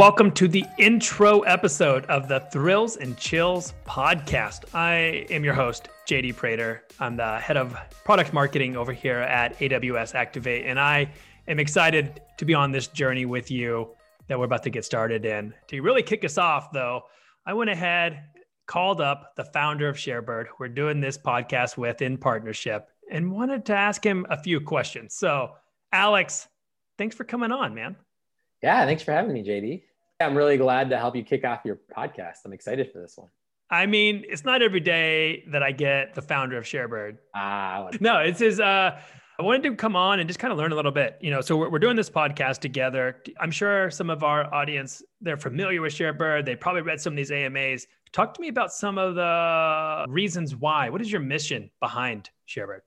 Welcome to the intro episode of the Thrills and Chills podcast. I am your host, JD Prater. I'm the head of product marketing over here at AWS Activate, and I am excited to be on this journey with you that we're about to get started in. To really kick us off, though, I went ahead, called up the founder of Sharebird, who we're doing this podcast with in partnership, and wanted to ask him a few questions. So, Alex, thanks for coming on, man. Yeah, thanks for having me, JD. I'm really glad to help you kick off your podcast. I'm excited for this one. I mean, it's not every day that I get the founder of Sharebird. Ah, no, it's his. Uh, I wanted to come on and just kind of learn a little bit. You know, so we're, we're doing this podcast together. I'm sure some of our audience they're familiar with Sharebird. They probably read some of these AMAs. Talk to me about some of the reasons why. What is your mission behind Sharebird?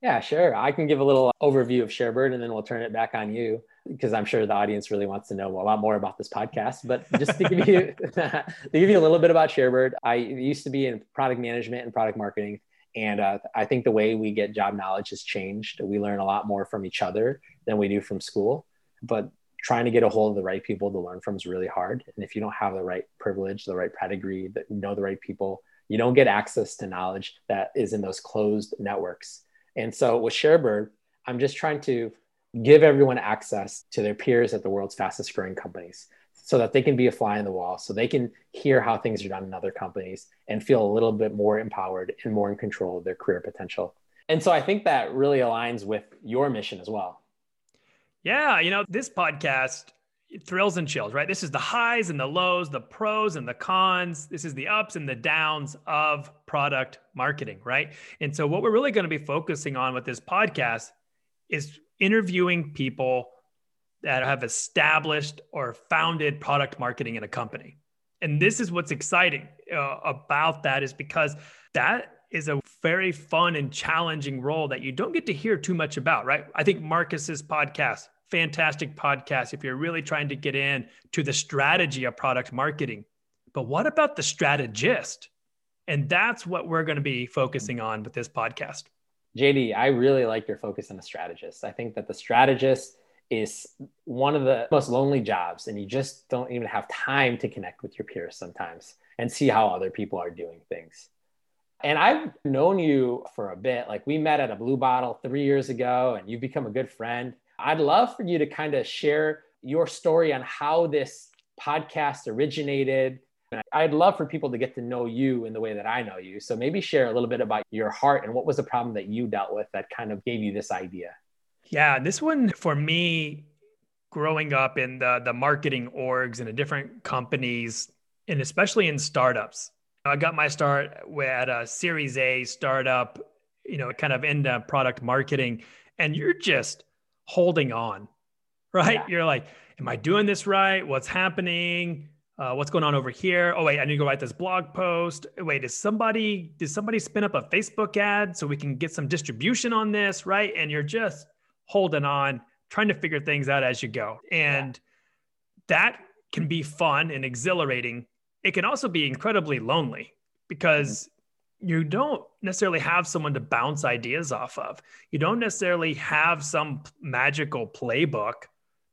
Yeah, sure. I can give a little overview of Sharebird and then we'll turn it back on you because I'm sure the audience really wants to know a lot more about this podcast. But just to give you to give you a little bit about Sharebird, I used to be in product management and product marketing, and uh, I think the way we get job knowledge has changed. We learn a lot more from each other than we do from school, but trying to get a hold of the right people to learn from is really hard. And if you don't have the right privilege, the right pedigree, that you know the right people, you don't get access to knowledge that is in those closed networks. And so with Sharebird, I'm just trying to give everyone access to their peers at the world's fastest growing companies so that they can be a fly in the wall, so they can hear how things are done in other companies and feel a little bit more empowered and more in control of their career potential. And so I think that really aligns with your mission as well. Yeah, you know, this podcast thrills and chills, right? This is the highs and the lows, the pros and the cons. This is the ups and the downs of product marketing, right? And so, what we're really going to be focusing on with this podcast is interviewing people that have established or founded product marketing in a company. And this is what's exciting uh, about that is because that is a very fun and challenging role that you don't get to hear too much about, right? I think Marcus's podcast, fantastic podcast if you're really trying to get in to the strategy of product marketing. But what about the strategist? And that's what we're going to be focusing on with this podcast. JD, I really like your focus on the strategist. I think that the strategist is one of the most lonely jobs, and you just don't even have time to connect with your peers sometimes and see how other people are doing things. And I've known you for a bit. Like we met at a blue bottle three years ago, and you've become a good friend. I'd love for you to kind of share your story on how this podcast originated, I'd love for people to get to know you in the way that I know you. So maybe share a little bit about your heart and what was the problem that you dealt with that kind of gave you this idea. Yeah, this one for me, growing up in the the marketing orgs and the different companies, and especially in startups. I got my start at a Series A startup, you know, kind of in the product marketing, and you're just holding on, right? Yeah. You're like, am I doing this right? What's happening? Uh, what's going on over here? Oh wait, I need to go write this blog post. Wait, is somebody did somebody spin up a Facebook ad so we can get some distribution on this, right? And you're just holding on, trying to figure things out as you go, and yeah. that can be fun and exhilarating. It can also be incredibly lonely because mm-hmm. you don't necessarily have someone to bounce ideas off of. You don't necessarily have some magical playbook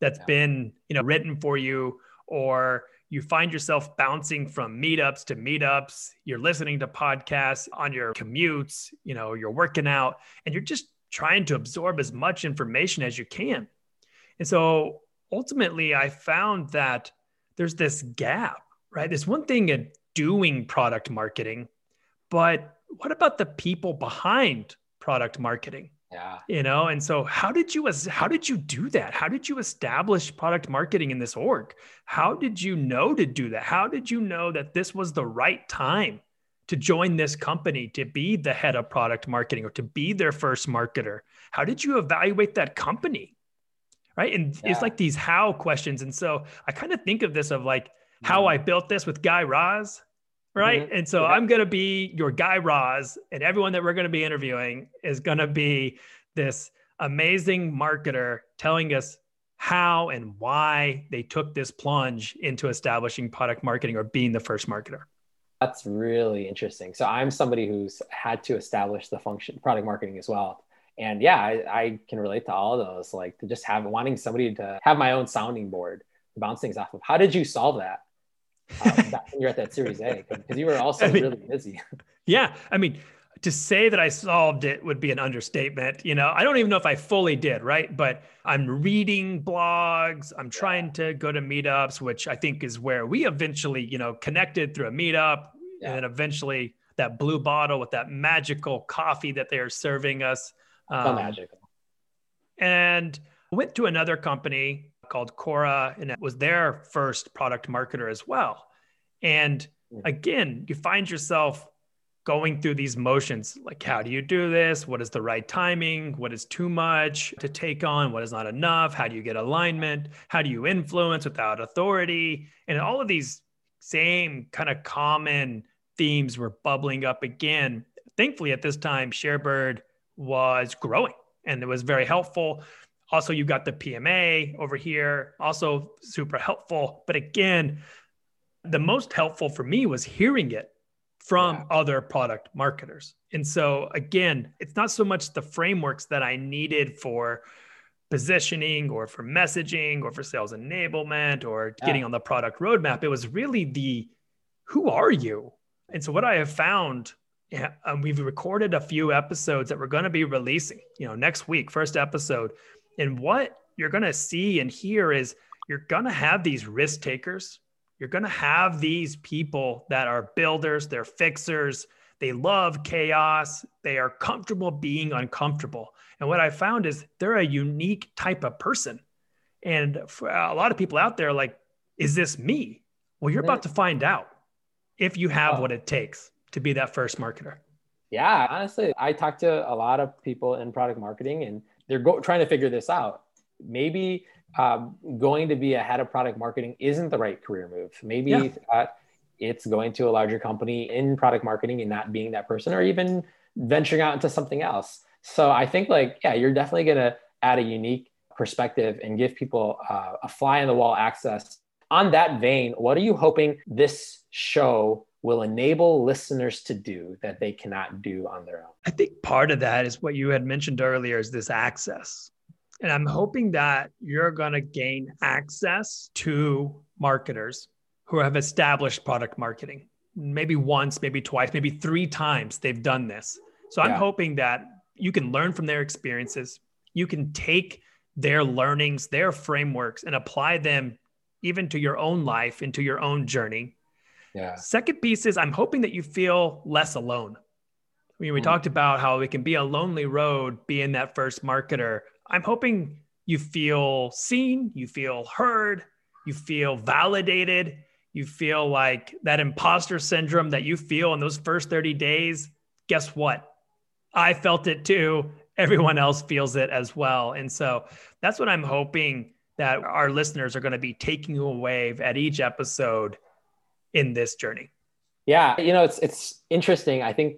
that's yeah. been you know written for you or you find yourself bouncing from meetups to meetups you're listening to podcasts on your commutes you know you're working out and you're just trying to absorb as much information as you can. And so ultimately i found that there's this gap right? There's one thing in doing product marketing but what about the people behind product marketing yeah. You know, and so how did you how did you do that? How did you establish product marketing in this org? How did you know to do that? How did you know that this was the right time to join this company to be the head of product marketing or to be their first marketer? How did you evaluate that company? Right? And yeah. it's like these how questions. And so I kind of think of this of like how mm-hmm. I built this with Guy Raz right? Mm-hmm. And so yeah. I'm going to be your Guy Raz, and everyone that we're going to be interviewing is going to be this amazing marketer telling us how and why they took this plunge into establishing product marketing or being the first marketer. That's really interesting. So I'm somebody who's had to establish the function product marketing as well. And yeah, I, I can relate to all of those, like to just have wanting somebody to have my own sounding board to bounce things off of. How did you solve that? Uh, you're at that Series A because you were also I mean, really busy. yeah, I mean, to say that I solved it would be an understatement. You know, I don't even know if I fully did, right? But I'm reading blogs. I'm trying to go to meetups, which I think is where we eventually, you know, connected through a meetup, yeah. and then eventually that blue bottle with that magical coffee that they are serving us. Um, so magical. And went to another company called Cora, and it was their first product marketer as well. And again, you find yourself going through these motions like how do you do this? What is the right timing? What is too much to take on? What is not enough? How do you get alignment? How do you influence without authority? And all of these same kind of common themes were bubbling up again. Thankfully at this time sharebird was growing and it was very helpful also you've got the pma over here also super helpful but again the most helpful for me was hearing it from yeah. other product marketers. And so again, it's not so much the frameworks that I needed for positioning or for messaging or for sales enablement or yeah. getting on the product roadmap. It was really the who are you? And so what I have found yeah, um, we've recorded a few episodes that we're going to be releasing, you know, next week, first episode. And what you're going to see and hear is you're going to have these risk takers you're going to have these people that are builders, they're fixers, they love chaos, they are comfortable being uncomfortable. And what I found is they're a unique type of person. And for a lot of people out there, like, is this me? Well, you're about to find out if you have what it takes to be that first marketer. Yeah, honestly, I talk to a lot of people in product marketing and they're go- trying to figure this out. Maybe um, going to be a head of product marketing isn't the right career move. Maybe yeah. uh, it's going to a larger company in product marketing and not being that person, or even venturing out into something else. So I think, like, yeah, you're definitely going to add a unique perspective and give people uh, a fly in the wall access. On that vein, what are you hoping this show will enable listeners to do that they cannot do on their own? I think part of that is what you had mentioned earlier is this access. And I'm hoping that you're going to gain access to marketers who have established product marketing. Maybe once, maybe twice, maybe three times they've done this. So I'm hoping that you can learn from their experiences. You can take their learnings, their frameworks, and apply them even to your own life, into your own journey. Yeah. Second piece is I'm hoping that you feel less alone. I mean, we mm. talked about how it can be a lonely road being that first marketer I'm hoping you feel seen, you feel heard, you feel validated, you feel like that imposter syndrome that you feel in those first 30 days. Guess what? I felt it too. Everyone else feels it as well. And so that's what I'm hoping that our listeners are going to be taking away at each episode in this journey. Yeah, you know, it's it's interesting. I think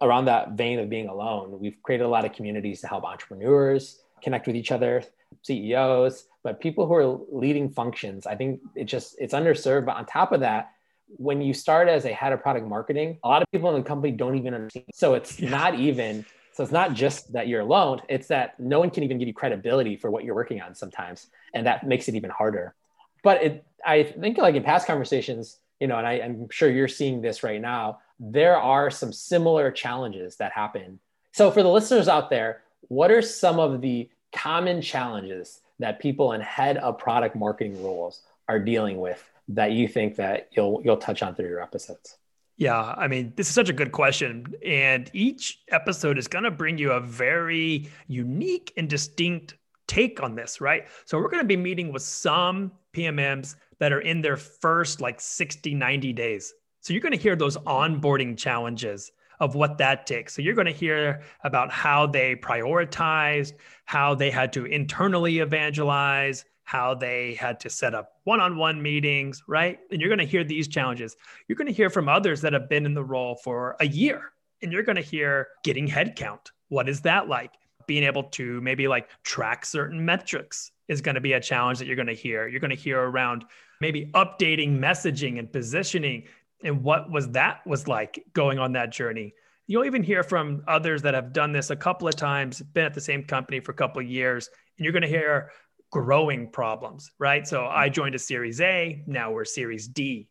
around that vein of being alone, we've created a lot of communities to help entrepreneurs, connect with each other, CEOs, but people who are leading functions. I think it just it's underserved. But on top of that, when you start as a head of product marketing, a lot of people in the company don't even understand. So it's yeah. not even so it's not just that you're alone, it's that no one can even give you credibility for what you're working on sometimes. And that makes it even harder. But it, I think like in past conversations, you know, and I, I'm sure you're seeing this right now, there are some similar challenges that happen. So for the listeners out there, what are some of the common challenges that people in head of product marketing roles are dealing with that you think that you'll you'll touch on through your episodes? Yeah, I mean, this is such a good question. And each episode is going to bring you a very unique and distinct take on this, right? So we're going to be meeting with some PMMs that are in their first like 60, 90 days. So you're going to hear those onboarding challenges of what that takes. So you're going to hear about how they prioritized, how they had to internally evangelize, how they had to set up one-on-one meetings, right? And you're going to hear these challenges. You're going to hear from others that have been in the role for a year, and you're going to hear getting headcount. What is that like? Being able to maybe like track certain metrics is going to be a challenge that you're going to hear. You're going to hear around maybe updating messaging and positioning and what was that was like going on that journey you'll even hear from others that have done this a couple of times been at the same company for a couple of years and you're going to hear growing problems, right? So I mm-hmm. joined a Series A, now we're Series D,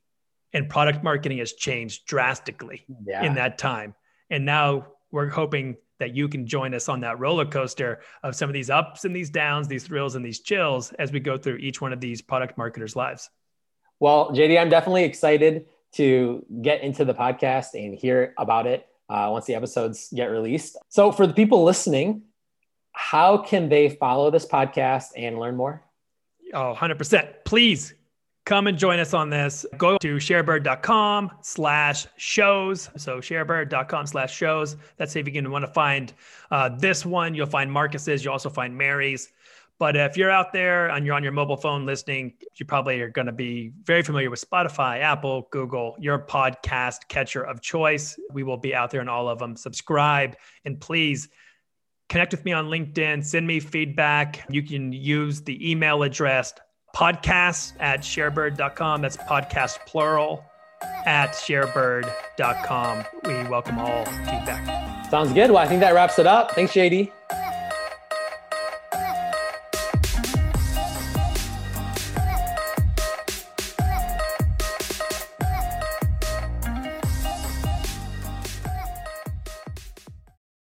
and product marketing has changed drastically yeah. in that time. And now we're hoping that you can join us on that roller coaster of some of these ups and these downs, these thrills and these chills as we go through each one of these product marketers' lives. Well, JD, I'm definitely excited to get into the podcast and hear about it uh, once the episodes get released. So, for the people listening, how can they follow this podcast and learn more? Oh, 100%. Please come and join us on this. Go to sharebird.com slash shows. So sharebird.com slash shows. That's if you can want to find uh, this one. You'll find Marcus's. You'll also find Mary's. But if you're out there and you're on your mobile phone listening, you probably are going to be very familiar with Spotify, Apple, Google, your podcast catcher of choice. We will be out there in all of them. Subscribe and please connect with me on LinkedIn. Send me feedback. You can use the email address podcast at sharebird.com. That's podcast plural at sharebird.com. We welcome all feedback. Sounds good. Well, I think that wraps it up. Thanks, JD.